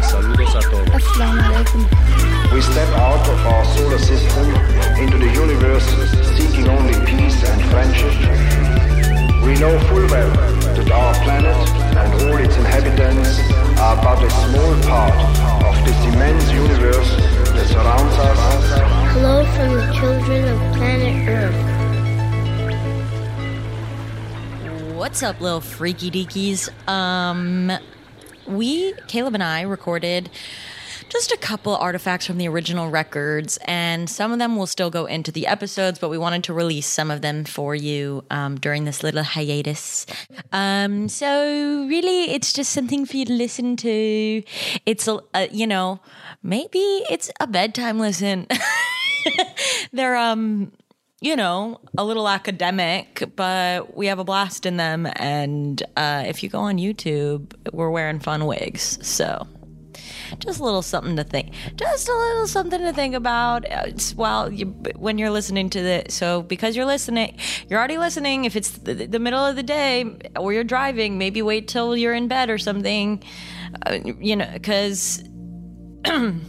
We step out of our solar system into the universe seeking only peace and friendship. We know full well that our planet and all its inhabitants are but a small part of this immense universe that surrounds us. Hello from the children of planet Earth. What's up, little freaky deakies? Um, we, Caleb and I, recorded just a couple artifacts from the original records, and some of them will still go into the episodes, but we wanted to release some of them for you um, during this little hiatus. Um, so, really, it's just something for you to listen to. It's, a, a you know, maybe it's a bedtime listen. They're, um, you know, a little academic, but we have a blast in them. And uh, if you go on YouTube, we're wearing fun wigs. So just a little something to think, just a little something to think about while you, when you're listening to this. So because you're listening, you're already listening. If it's the, the middle of the day or you're driving, maybe wait till you're in bed or something. Uh, you know, because. oh,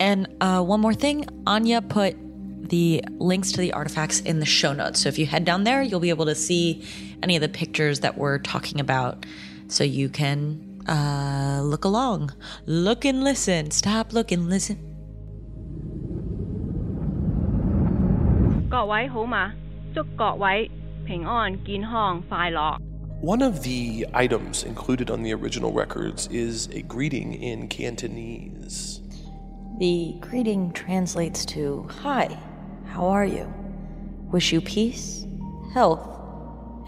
and uh, one more thing, Anya put the links to the artifacts in the show notes. So if you head down there, you'll be able to see any of the pictures that we're talking about so you can uh, look along. Look and listen. Stop, look and listen. 各位好嘛，祝各位平安、健康、快乐。 One of the items included on the original records is a greeting in Cantonese. The greeting translates to Hi, how are you? Wish you peace, health,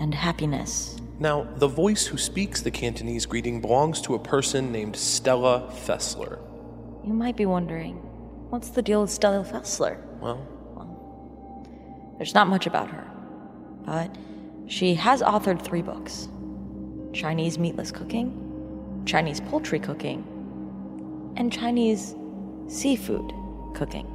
and happiness. Now, the voice who speaks the Cantonese greeting belongs to a person named Stella Fessler. You might be wondering, what's the deal with Stella Fessler? Well, There's not much about her, but she has authored three books Chinese meatless cooking, Chinese poultry cooking, and Chinese seafood cooking.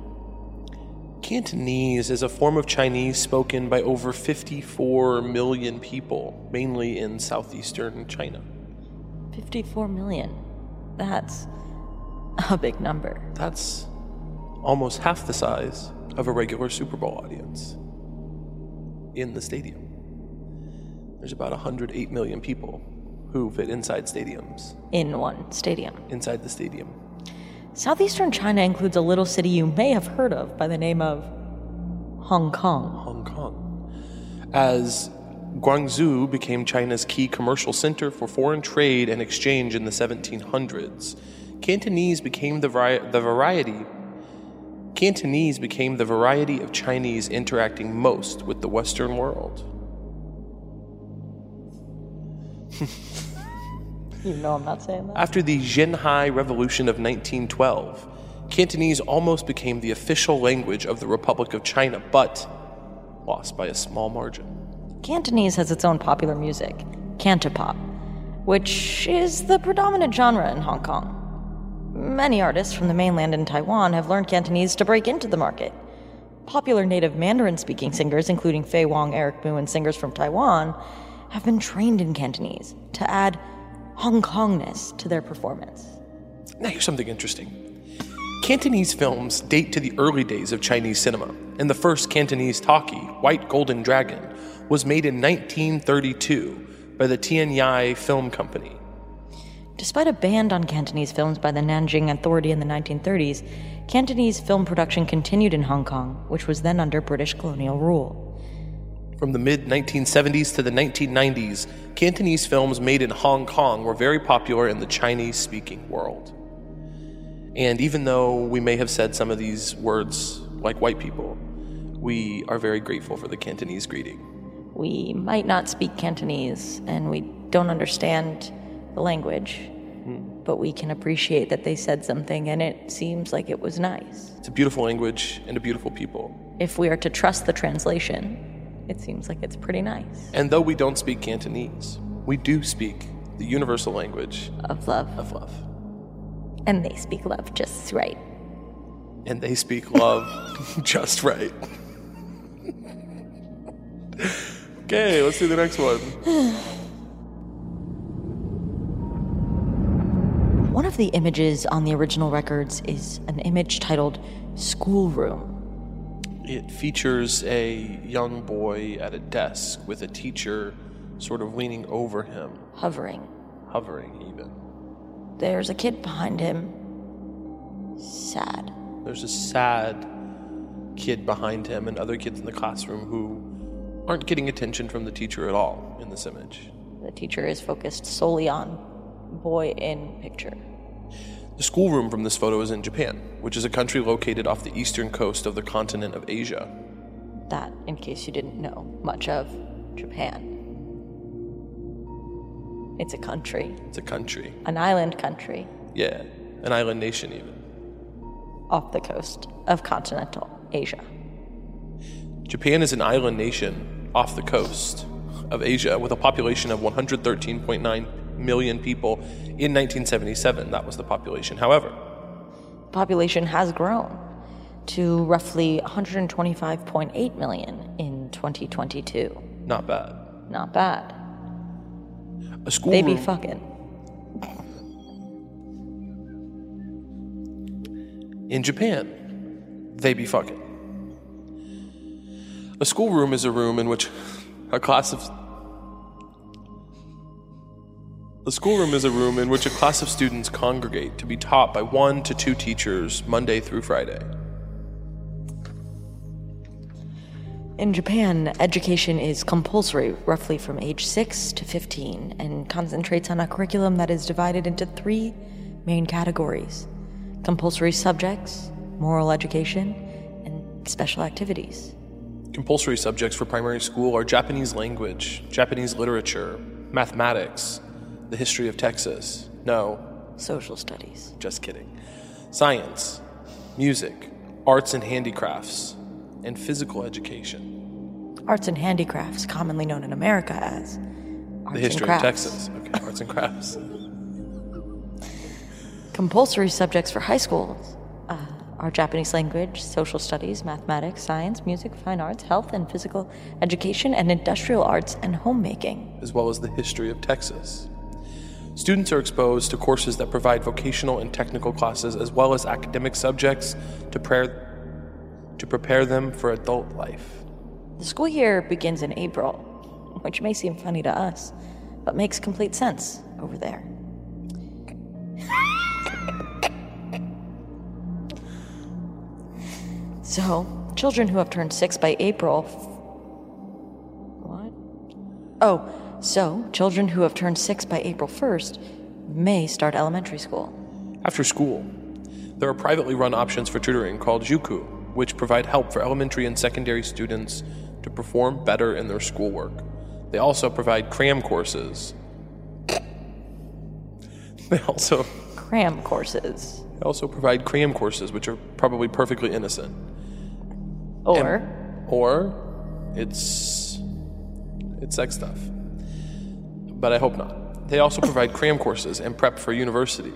Cantonese is a form of Chinese spoken by over 54 million people, mainly in southeastern China. 54 million. That's a big number. That's almost half the size of a regular Super Bowl audience in the stadium. There's about 108 million people who fit inside stadiums, In one stadium. inside the stadium. Southeastern China includes a little city you may have heard of by the name of Hong Kong. Hong Kong. As Guangzhou became China's key commercial center for foreign trade and exchange in the 1700s, Cantonese became the, vari- the variety. Cantonese became the variety of Chinese interacting most with the Western world. You know I'm not saying that. After the Xinhai Revolution of 1912, Cantonese almost became the official language of the Republic of China, but lost by a small margin. Cantonese has its own popular music, Cantopop, which is the predominant genre in Hong Kong. Many artists from the mainland and Taiwan have learned Cantonese to break into the market. Popular native Mandarin speaking singers, including Faye Wong, Eric Moo, and singers from Taiwan, have been trained in Cantonese to add Hong Kongness to their performance. Now, here's something interesting. Cantonese films date to the early days of Chinese cinema, and the first Cantonese talkie, White Golden Dragon, was made in 1932 by the Tianyi Film Company. Despite a ban on Cantonese films by the Nanjing Authority in the 1930s, Cantonese film production continued in Hong Kong, which was then under British colonial rule. From the mid 1970s to the 1990s, Cantonese films made in Hong Kong were very popular in the Chinese speaking world. And even though we may have said some of these words like white people, we are very grateful for the Cantonese greeting. We might not speak Cantonese, and we don't understand the language, hmm. but we can appreciate that they said something and it seems like it was nice. It's a beautiful language and a beautiful people. If we are to trust the translation, it seems like it's pretty nice. And though we don't speak Cantonese, we do speak the universal language Of love. of love. And they speak love just right. And they speak love just right. okay, let's do the next one. One of the images on the original records is an image titled Schoolroom. It features a young boy at a desk with a teacher sort of leaning over him, hovering. hovering even. There's a kid behind him, sad. There's a sad kid behind him and other kids in the classroom who aren't getting attention from the teacher at all in this image. The teacher is focused solely on boy in picture. The schoolroom from this photo is in Japan, which is a country located off the eastern coast of the continent of Asia. That, in case you didn't know much of Japan. It's a country, It's a country. an island country Yeah, an island nation, even. off the coast of continental Asia. Japan is an island nation off the coast of Asia with a population of 113.9 million people in 1977. That was the population. However, the Population has grown to roughly 125.8 million in 2022. not bad. Not bad. A schoolroom. They be fucking. In Japan, they be fucking. A schoolroom is a room in which a class of a schoolroom is a room in which a class of students congregate to be taught by one to two teachers Monday through Friday. In Japan, education is compulsory roughly from age 6 to 15 and concentrates on a curriculum that is divided into three main categories compulsory subjects, moral education, and special activities. Compulsory subjects for primary school are Japanese language, Japanese literature, mathematics, the history of Texas. No, Social studies. just kidding. Science, music, arts and handicrafts, and physical education. Arts and handicrafts, commonly known in America as arts The history of. Texas. Okay, arts and crafts. Compulsory subjects for high schools uh, are Japanese language, social studies, mathematics, science, music, fine arts, health and physical education, and industrial arts and homemaking. as well as the history of Texas. Students are exposed to courses that provide vocational and technical classes as well as academic subjects to, prepare to prepare them for adult life. The school year begins in April, which may seem funny to us, but makes complete sense over there. So, children who have turned six by April. What? Oh, so children who have turned six by April 1st may start elementary school. After school, there are privately run options for tutoring called Juku, which provide help for elementary and secondary students to perform better in their schoolwork. They also provide cram courses. They also Cram courses. they also provide cram courses, which are probably perfectly innocent. Or or it's it's sex stuff. But I hope not. They also provide cram courses and prep for university.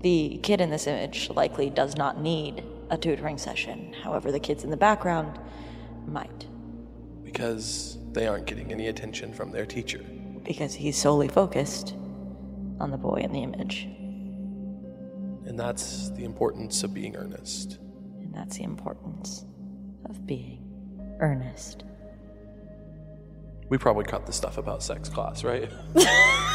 The kid in this image likely does not need a tutoring session. However, the kids in the background might, because they aren't getting any attention from their teacher. because he's solely focused on the boy in the image. And that's the importance of being earnest. And that's the importance of being earnest. We probably cut the stuff about sex class, right?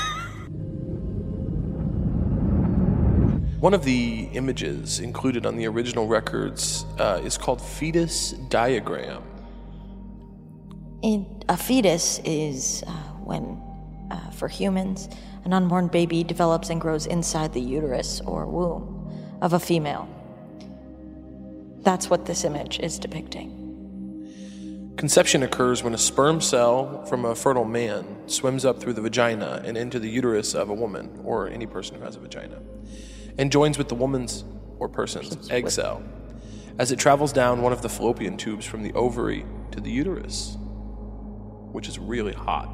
One of the images included on the original records uh, is called fetus diagram. In, a fetus is uh, when, uh, for humans, an unborn baby develops and grows inside the uterus or womb of a female. That's what this image is depicting. Conception occurs when a sperm cell from a fertile man swims up through the vagina and into the uterus of a woman or any person who has a vagina and joins with the woman's or person's egg cell as it travels down one of the fallopian tubes from the ovary to the uterus, which is really hot.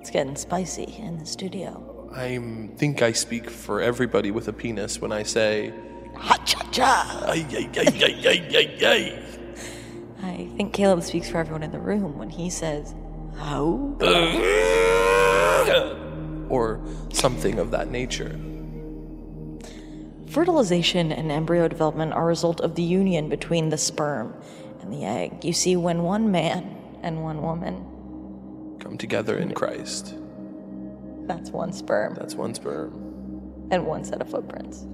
It's getting spicy in the studio. I think I speak for everybody with a penis when I say, Ha cha cha! ay, ay, ay, ay, ay, ay, ay. I think Caleb speaks for everyone in the room when he says, "How?" or something of that nature. Fertilization and embryo development are a result of the union between the sperm and the egg. You see, when one man and one woman, Come together in Christ. that's one sperm That's one sperm. and one set of footprints.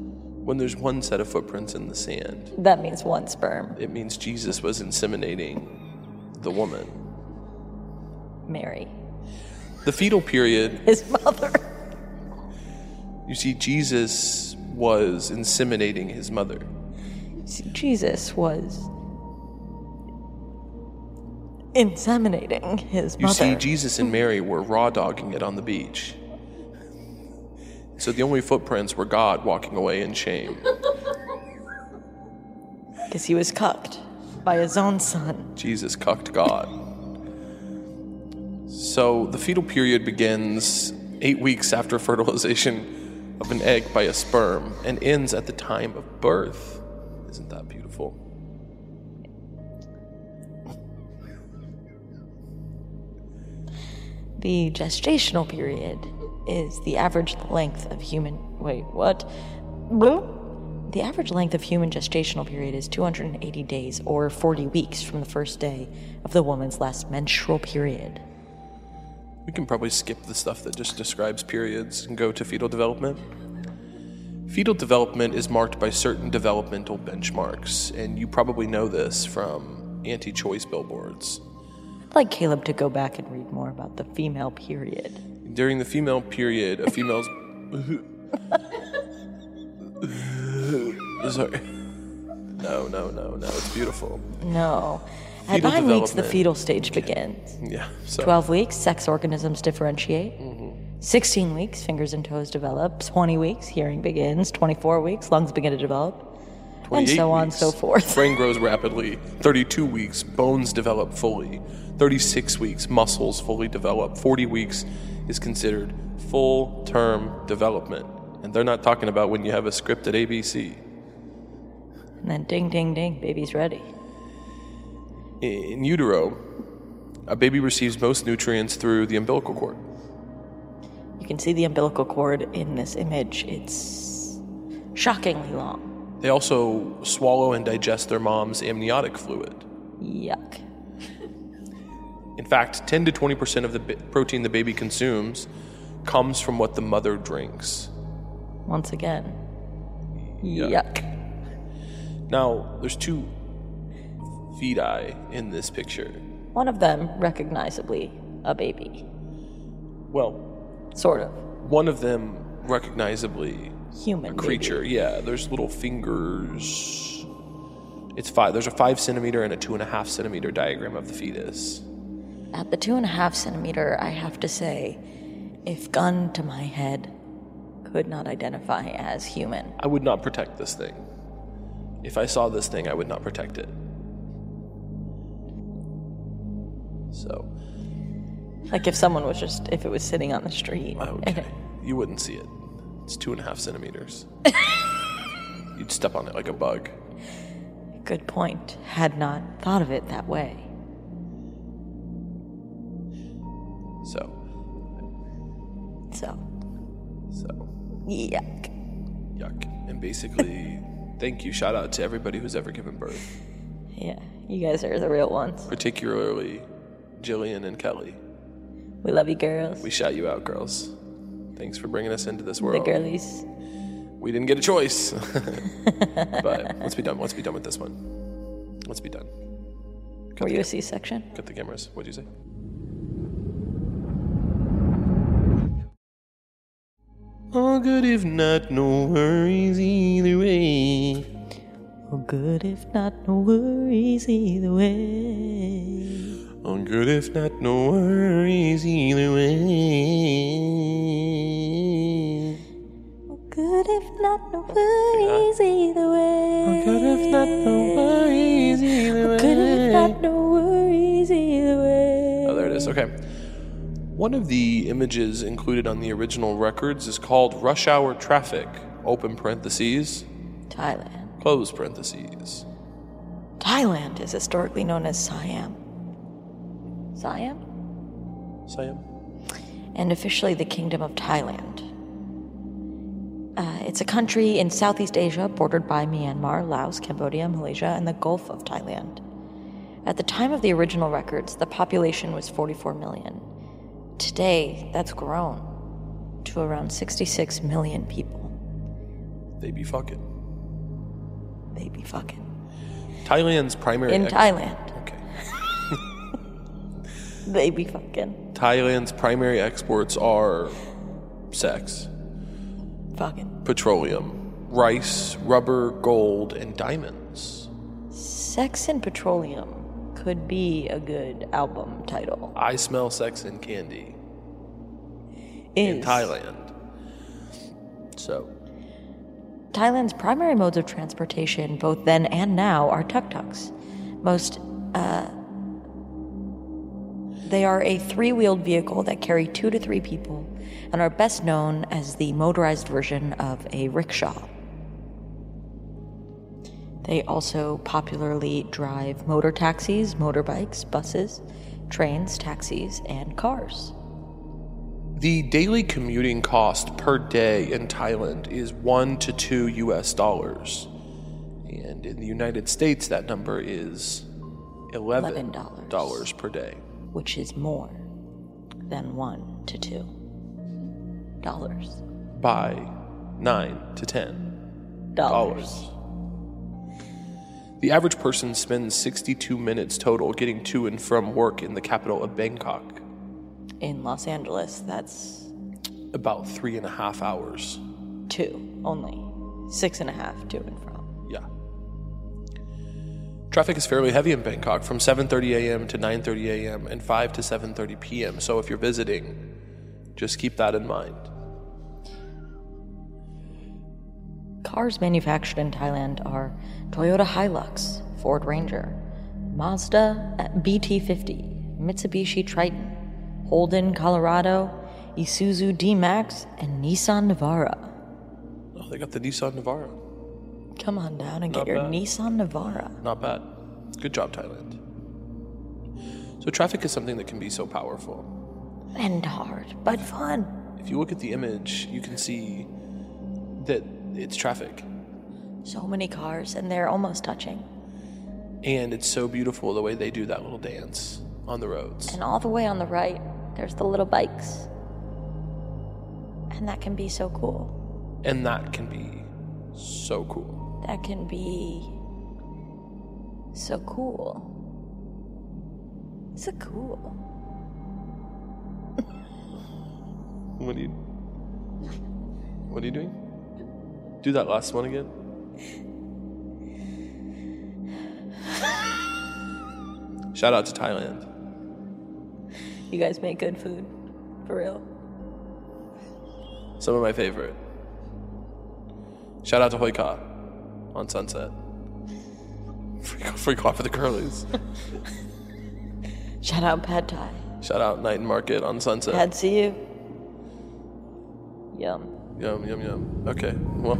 When there's one set of footprints in the sand, That means one sperm. it means Jesus was inseminating the woman. Mary, The fetal period, his mother. you see, Jesus was inseminating his mother. You see, Jesus was inseminating his mother. You see, Jesus and Mary were raw dogging it on the beach. So the only footprints were God walking away in shame. Because he was cucked by his own son. Jesus cucked God. So the fetal period begins eight weeks after fertilization of an egg by a sperm and ends at the time of birth. Isn't that beautiful? The gestational period is the average length of human. Wait, what? Bloop. The average length of human gestational period is 280 days or 40 weeks from the first day of the woman's last menstrual period. We can probably skip the stuff that just describes periods and go to fetal development. Fetal development is marked by certain developmental benchmarks, and you probably know this from anti choice billboards. I'd like Caleb to go back and read more about the female period. During the female period, a female's. Sorry. No, no, no, no. It's beautiful. No. At Fetal nine weeks, the fetal stage begins. Yeah. So 12 weeks, sex organisms differentiate. Mm-hmm. 16 weeks, fingers and toes develop. 20 weeks, hearing begins. 24 weeks, lungs begin to develop. And 28 so on and weeks, so forth. Brain grows rapidly. 32 weeks, bones develop fully. 36 weeks, muscles fully develop. 40 weeks is considered full term development. And they're not talking about when you have a script at ABC. And then ding, ding, ding, baby's ready. In utero, a baby receives most nutrients through the umbilical cord. You can see the umbilical cord in this image. It's shockingly long. They also swallow and digest their mom's amniotic fluid. Yuck. In fact, 10 to 20% of the protein the baby consumes comes from what the mother drinks. Once again. Yuck. Now, there's two feti in this picture. One of them, recognizably, a baby. Well, Sort of. one of them recognizably Human. a baby. creature. Yeah, there's little fingers. It's five. There's a five centimeter and a two and a half centimeter diagram of the fetus. At the two and a half centimeter, I have to say, if gun to my head, could not identify as human. I would not protect this thing. If I saw this thing, I would not protect it. So, Like if someone was just, if it was sitting on the street. okay, you wouldn't see it. It's two and a half centimeters. You'd step on it like a bug. Good point. Had not thought of it that way. So, So, so, yuck. yuck. And basically, thank you. Shout out to everybody who's ever given birth, Yeah, you guys are the real ones. particularly Jillian and Kelly. We love you, girls. We shout you out, girls. Thanks for bringing us into this world. the girlies. We didn't get a choice. but let's be done. Let's be done with this one. Let's be done. Were you a C-section? Cut the cameras. What'd you say? Good if not, no worries either way. Oh, good if not, no worries either way. Oh, good if not, no worries either way. Oh, good if not, no worries either way. Oh, good if not, no worries either way. Good if not, no worries either way. Oh, there it is. Okay. One of the images included on the original records is called Rush Hour Traffic, open parentheses, Thailand. close parentheses. Thailand is historically known as Siam. Siam? Siam. And officially the Kingdom of Thailand. Uh, it's a country in Southeast Asia bordered by Myanmar, Laos, Cambodia, Malaysia, and the Gulf of Thailand. At the time of the original records, the population was 44 million. Today, that's grown to around 66 million people. They be fucking. They be fucking. Thailand's primary. In ex- Thailand, Okay. they be fucking. Thailand's primary exports are sex, Fucking. petroleum, rice, rubber, gold, and diamonds. Sex and Petroleum could be a good album title. I smell sex and candy in Thailand. So, Thailand's primary modes of transportation, both then and now, are tuk tuks. Most, uh, they are a three wheeled vehicle that carry two to three people and are best known as the motorized version of a rickshaw. They also popularly drive motor taxis, motorbikes, buses, trains, taxis, and cars. the daily commuting cost per day in Thailand is 1 to 2 US dollars. And in the United States, that number is $11 11. dollars per day. which is more than one to two dollars. By 9 to 10 Dollars. dollars. The average person spends 62 minutes total getting to and from work in the capital of Bangkok. In Los Angeles, that's About three and a half hours. two only. Six and a half to and from. Yeah. Traffic is fairly heavy in Bangkok from 7:30 a.m. to 9:30 a.m. and 5 to 7:30 p.m. So if you're visiting, just keep that in mind. Cars manufactured in Thailand are Toyota Hilux, Ford Ranger, Mazda uh, BT50, Mitsubishi Triton, Holden Colorado, Isuzu D-Max, and Nissan Navara. Oh, they got the Nissan Navara. Come on down and get your bad. Nissan Navara. Not bad. Good job, Thailand. So traffic is something that can be so powerful. And hard, but fun. If you look at the image, you can see that it's traffic. So many cars, and they're almost touching. And it's so beautiful the way they do that little dance on the roads. And all the way on the right, there's the little bikes. And that can be so cool. And that can be so cool. That can be so cool. So cool. What are you What are you doing? Do that last one again. Shout out to Thailand. You guys make good food. For real. Some of my favorite. Shout out to Hoi Ka on Sunset. Freak, off for the curlies. Shout out Pad Thai. Shout out Night and Market on Sunset. Pad see ew. Yum. Yum, yum, yum. Okay, well,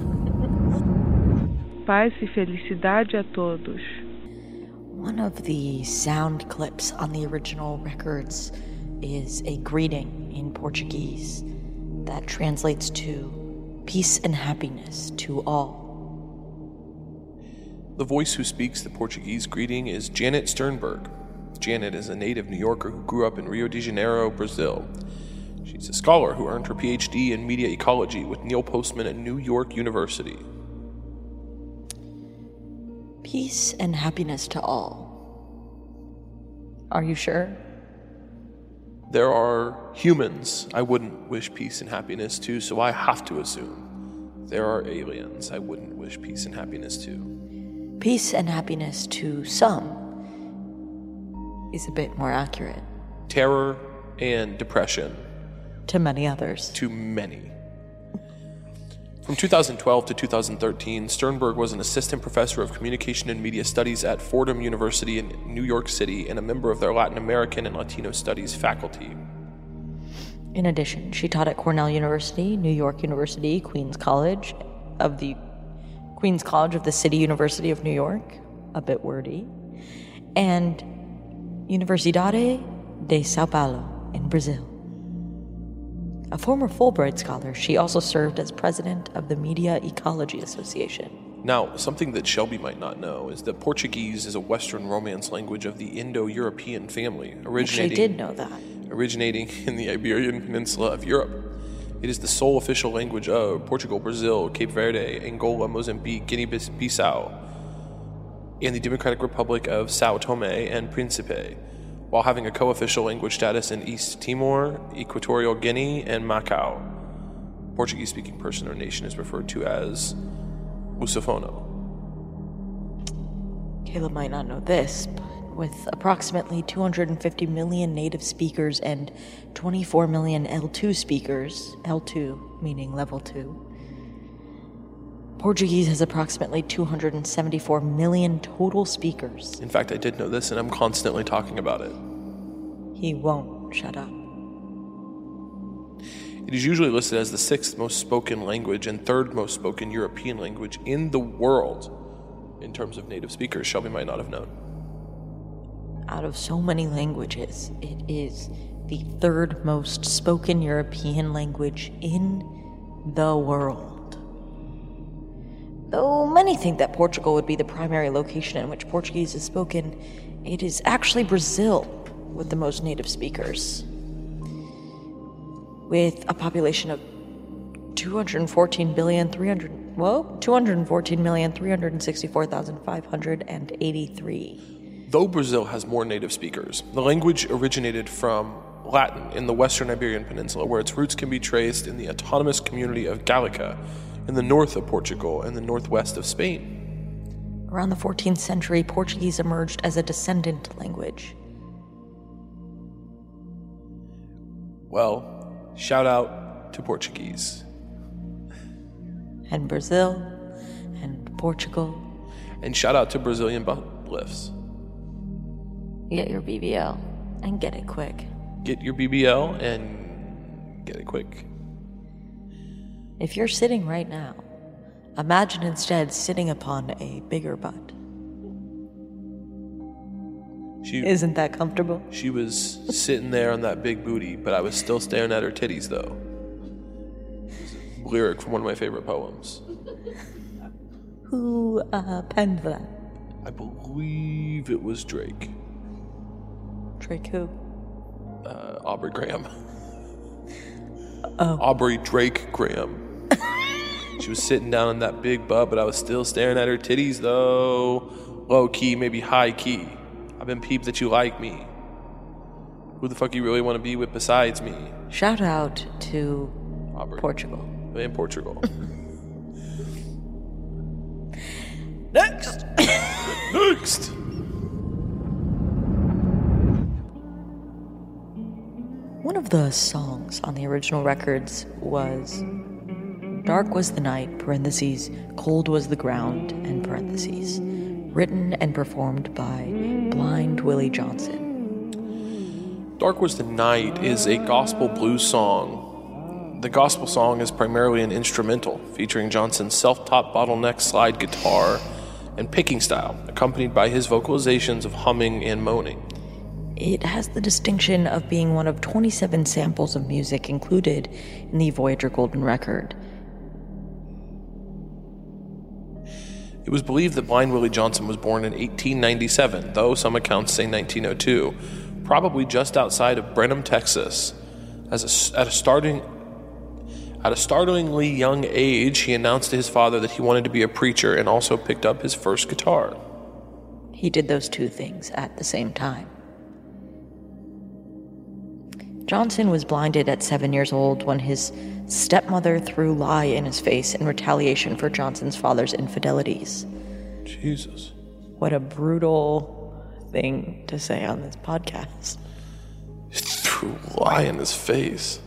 Paz e felicidade a todos. One of the sound clips on the original records is a greeting in Portuguese that translates to peace and happiness to all. the voice who speaks the Portuguese greeting is Janet Sternberg. Janet is a native New Yorker who grew up in Rio de Janeiro, Brazil. She's a scholar who earned her PhD in media ecology with Neil Postman at New York University. Peace and happiness to all. Are you sure? There are humans I wouldn't wish peace and happiness to, so I have to assume there are aliens I wouldn't wish peace and happiness to. Peace and happiness to some is a bit more accurate. Terror and depression To many others. to many. From 2012 to 2013, Sternberg was an assistant professor of communication and media studies at Fordham University in New York City and a member of their Latin American and Latino studies faculty. In addition, she taught at Cornell University, New York University, Queens College of the Queens College of the City University of New York, a bit wordy, and Universidade de Sao Paulo in Brazil. A former Fulbright scholar, she also served as president of the Media Ecology Association. Now, something that Shelby might not know is that Portuguese is a Western Romance language of the Indo European family, originating, did know that. originating in the Iberian Peninsula of Europe. It is the sole official language of Portugal, Brazil, Cape Verde, Angola, Mozambique, Guinea Bissau, and the Democratic Republic of Sao Tome and Principe, while having a co official language status in East Timor, Equatorial Guinea, and Macau. Portuguese speaking person or nation is referred to as Lusofono. Caleb might not know this, but with approximately 250 million native speakers and 24 million L2 speakers, L2 meaning level 2, Portuguese has approximately 274 million total speakers. In fact, I did know this, and I'm constantly talking about it. He won't shut up. It is usually listed as the sixth most spoken language and third most spoken European language in the world in terms of native speakers. Shelby might not have known. Out of so many languages, it is the third most spoken European language in the world. Though many think that Portugal would be the primary location in which Portuguese is spoken, it is actually Brazil with the most native speakers. With a population of 214 billion 300 whoa 214 million 364,583 Though Brazil has more native speakers, the language originated from Latin in the western Iberian Peninsula, where its roots can be traced in the autonomous community of Gallica in the north of Portugal and the northwest of Spain. Around the 14th century, Portuguese emerged as a descendant language. Well, shout out to Portuguese. And Brazil, and Portugal. And shout out to Brazilian lifts. Get your BBL and get it quick. Get your BBL and get it quick. If you're sitting right now, imagine instead sitting upon a bigger butt. She, Isn't that comfortable? she was sitting there on that big booty, but I was still staring at her titties, though. It was a lyric from one of my favorite poems. Who uh, penned that? I believe it was Drake. Drake who? Uh, Aubrey Graham. Oh. Aubrey Drake Graham. She was sitting down on that big butt, but I was still staring at her titties, though. Low key, maybe high key. I've been peeped that you like me. Who the fuck you really want to be with besides me? Shout out to Aubrey. Portugal. In Portugal. Next! Next! One of the songs on the original records was Dark Was the Night, parentheses, Cold Was the Ground, and parentheses, written and performed by Blind Willie Johnson. Dark Was the Night is a gospel blues song. The gospel song is primarily an instrumental, featuring Johnson's self taught bottleneck slide guitar and picking style, accompanied by his vocalizations of humming and moaning. It has the distinction of being one of 27 samples of music included in the Voyager Golden Record. It was believed that Blind Willie Johnson was born in 1897, though some accounts say 1902, probably just outside of Brenham, Texas. As a, at a starting at a startlingly young age, he announced to his father that he wanted to be a preacher and also picked up his first guitar. He did those two things at the same time. Johnson was blinded at seven years old when his stepmother threw lye in his face in retaliation for Johnson's father's infidelities. Jesus. What a brutal thing to say on this podcast Threw a lie in his face.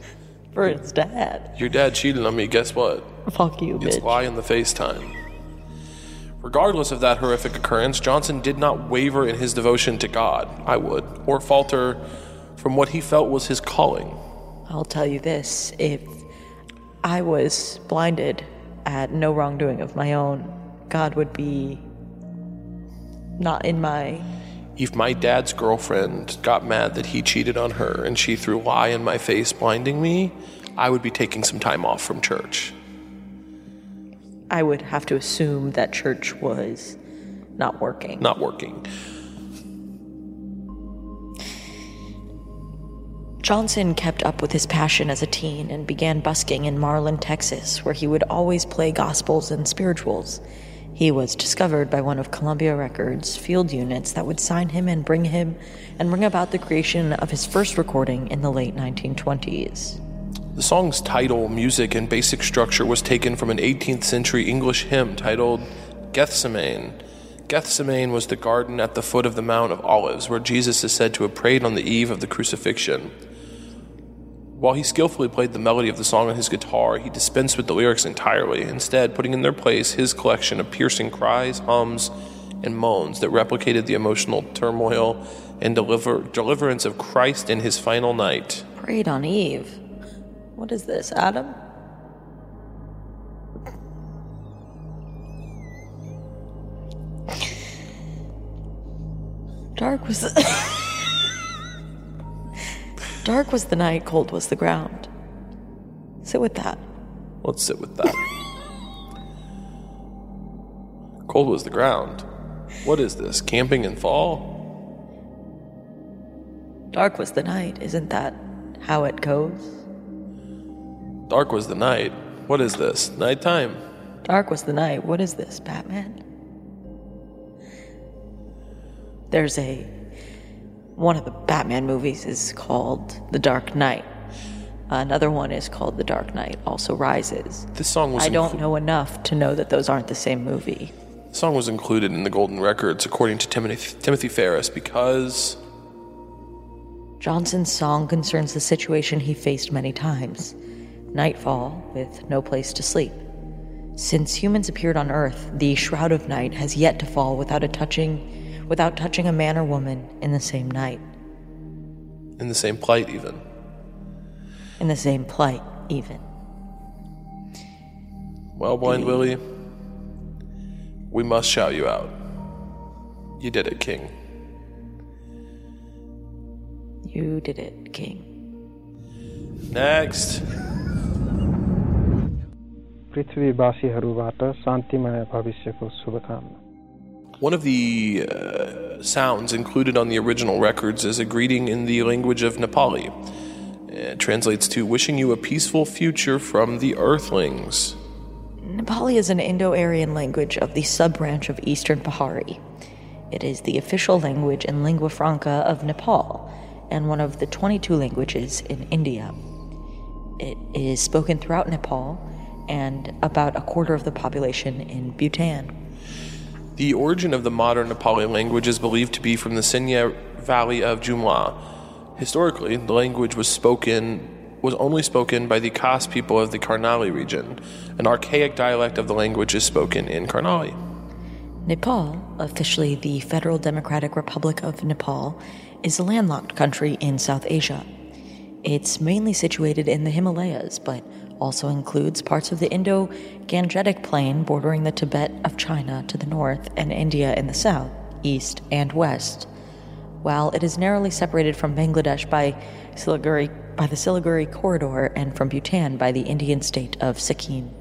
for his dad. Your dad cheated on me, guess what? Fuck you, It's bitch. lie in the face time. Regardless of that horrific occurrence, Johnson did not waver in his devotion to God, I would, or falter from what he felt was his calling. I'll tell you this if I was blinded at no wrongdoing of my own, God would be not in my. If my dad's girlfriend got mad that he cheated on her and she threw lie in my face, blinding me, I would be taking some time off from church. I would have to assume that church was not working. Not working. Johnson kept up with his passion as a teen and began busking in Marlin, Texas, where he would always play gospels and spirituals. He was discovered by one of Columbia Records' field units that would sign him and bring him and bring about the creation of his first recording in the late 1920s. The song's title, music, and basic structure was taken from an 18th century English hymn titled Gethsemane. Gethsemane was the garden at the foot of the Mount of Olives, where Jesus is said to have prayed on the eve of the crucifixion. While he skillfully played the melody of the song on his guitar, he dispensed with the lyrics entirely, instead, putting in their place his collection of piercing cries, hums, and moans that replicated the emotional turmoil and deliver- deliverance of Christ in his final night. Prayed on Eve. What is this, Adam? Dark was Dark was the night, cold was the ground. Sit with that. Let's sit with that. Cold was the ground. What is this? Camping in fall? Dark was the night, isn't that how it goes? Dark was the night. What is this? Nighttime? Dark was the night. What is this, Batman? There's a. One of the Batman movies is called The Dark Knight. Another one is called The Dark Knight, also Rises. This song was I don't inclu- know enough to know that those aren't the same movie. This song was included in the Golden Records according to Timothy, Timothy Ferris because Johnson's song concerns the situation he faced many times nightfall with no place to sleep. Since humans appeared on Earth, the shroud of night has yet to fall without a touching without touching a man or woman in the same night, in the same plight even. in the same plight even. Well, Blind Willie, we must shout you out. You did it, King. You did it, King. Next. पृथ्वीवासीहरूबाट शान्तिमय भविष्यको शुभकामना one of the uh, sounds included on the original records is a greeting in the language of Nepali. It translates to wishing you a peaceful future from the Earthlings. Nepali is an Indo Aryan language of the sub branch of Eastern Pahari. It is the official language and lingua franca of Nepal and one of the 22 languages in India. It is spoken throughout Nepal and about a quarter of the population in Bhutan. The origin of the modern Nepali language is believed to be from the Sinja Valley of Jumla. Historically, the language was spoken was only spoken by the Khas people of the Karnali region. An archaic dialect of the language is spoken in Karnali. Nepal, officially the Federal Democratic Republic of Nepal, is a landlocked country in South Asia. It's mainly situated in the Himalayas, but also includes parts of the Indo Gangetic Plain bordering the Tibet of China to the north and India in the south, east, and west. While it is narrowly separated from Bangladesh by, Siliguri, by the Siliguri Corridor and from Bhutan by the Indian state of Sikkim.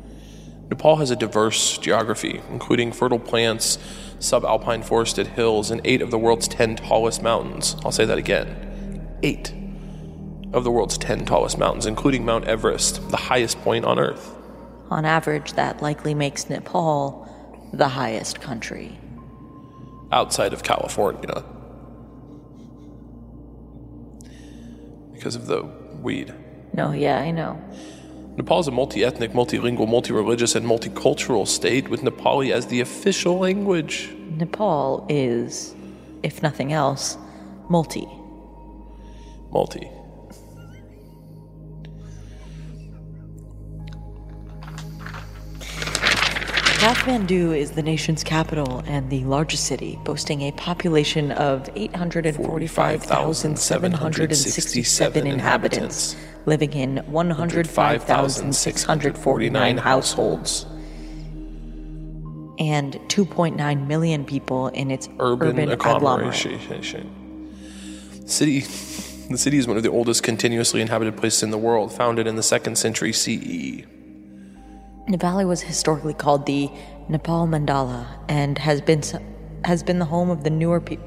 Nepal has a diverse geography, including fertile plants, subalpine forested hills, and eight of the world's ten tallest mountains. I'll say that again. Eight of the world's ten tallest mountains, including Mount Everest, the highest point on Earth. On average, that likely makes Nepal the highest country. outside of California because of the weed. No, yeah, I know. Nepal is a multi ethnic, multilingual, multi religious, and multicultural state with Nepali as the official language. Nepal is, if nothing else, multi. Multi. Kathmandu is the nation's capital and the largest city, boasting a population of 845,767 inhabitants, living in 105,649 households, and 2.9 million people in its Urban, urban, agglomeration. City. The city is one of the oldest continuously inhabited places in the world, founded in the second century. CE. Nepali was historically called the Nepal Mandala and has been has been the home of the Newar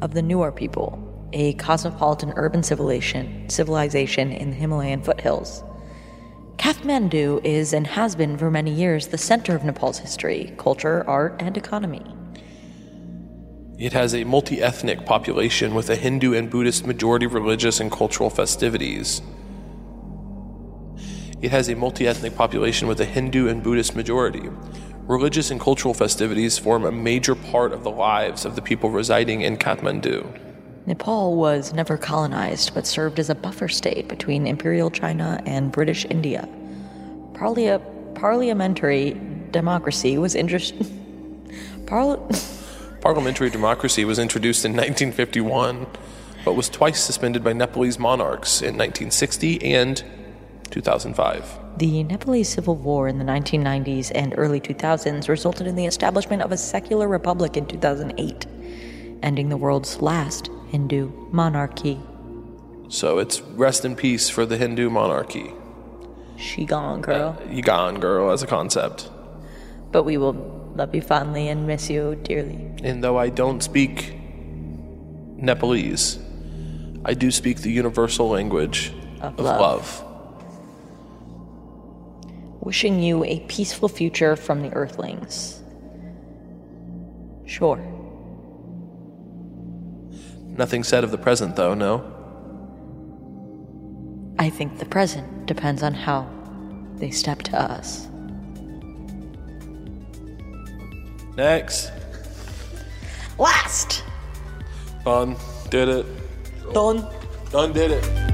of the Newar people, a cosmopolitan urban civilization civilization in the Himalayan foothills. Kathmandu is and has been for many years the center of Nepal's history, culture, art, and economy. It has a multi ethnic population with a Hindu and Buddhist majority religious and cultural festivities. It has a multi ethnic population with a Hindu and Buddhist majority. Religious and cultural festivities form a major part of the lives of the people residing in Kathmandu. Nepal was never colonized but served as a buffer state between Imperial China and British India. Parlia- parliamentary democracy was interest- Parli- Parliamentary democracy was introduced in 1951, but was twice suspended by Nepalese monarchs in 1960 and 2005. The Nepalese Civil War in the 1990s and early 2000s resulted in the establishment of a secular republic in 2008, ending the world's last Hindu monarchy. So it's rest in peace for the Hindu monarchy. She gone, girl. Uh, you gone, girl, as a concept. But we will love you fondly and miss you dearly. And though I don't speak Nepalese, I do speak the universal language Of of love. love. Wishing you a peaceful future from the Earthlings. Sure. Nothing said of the present, though, no? I think the present depends on how they step to us. Next. Last! Done. Did it. Done. Done did it.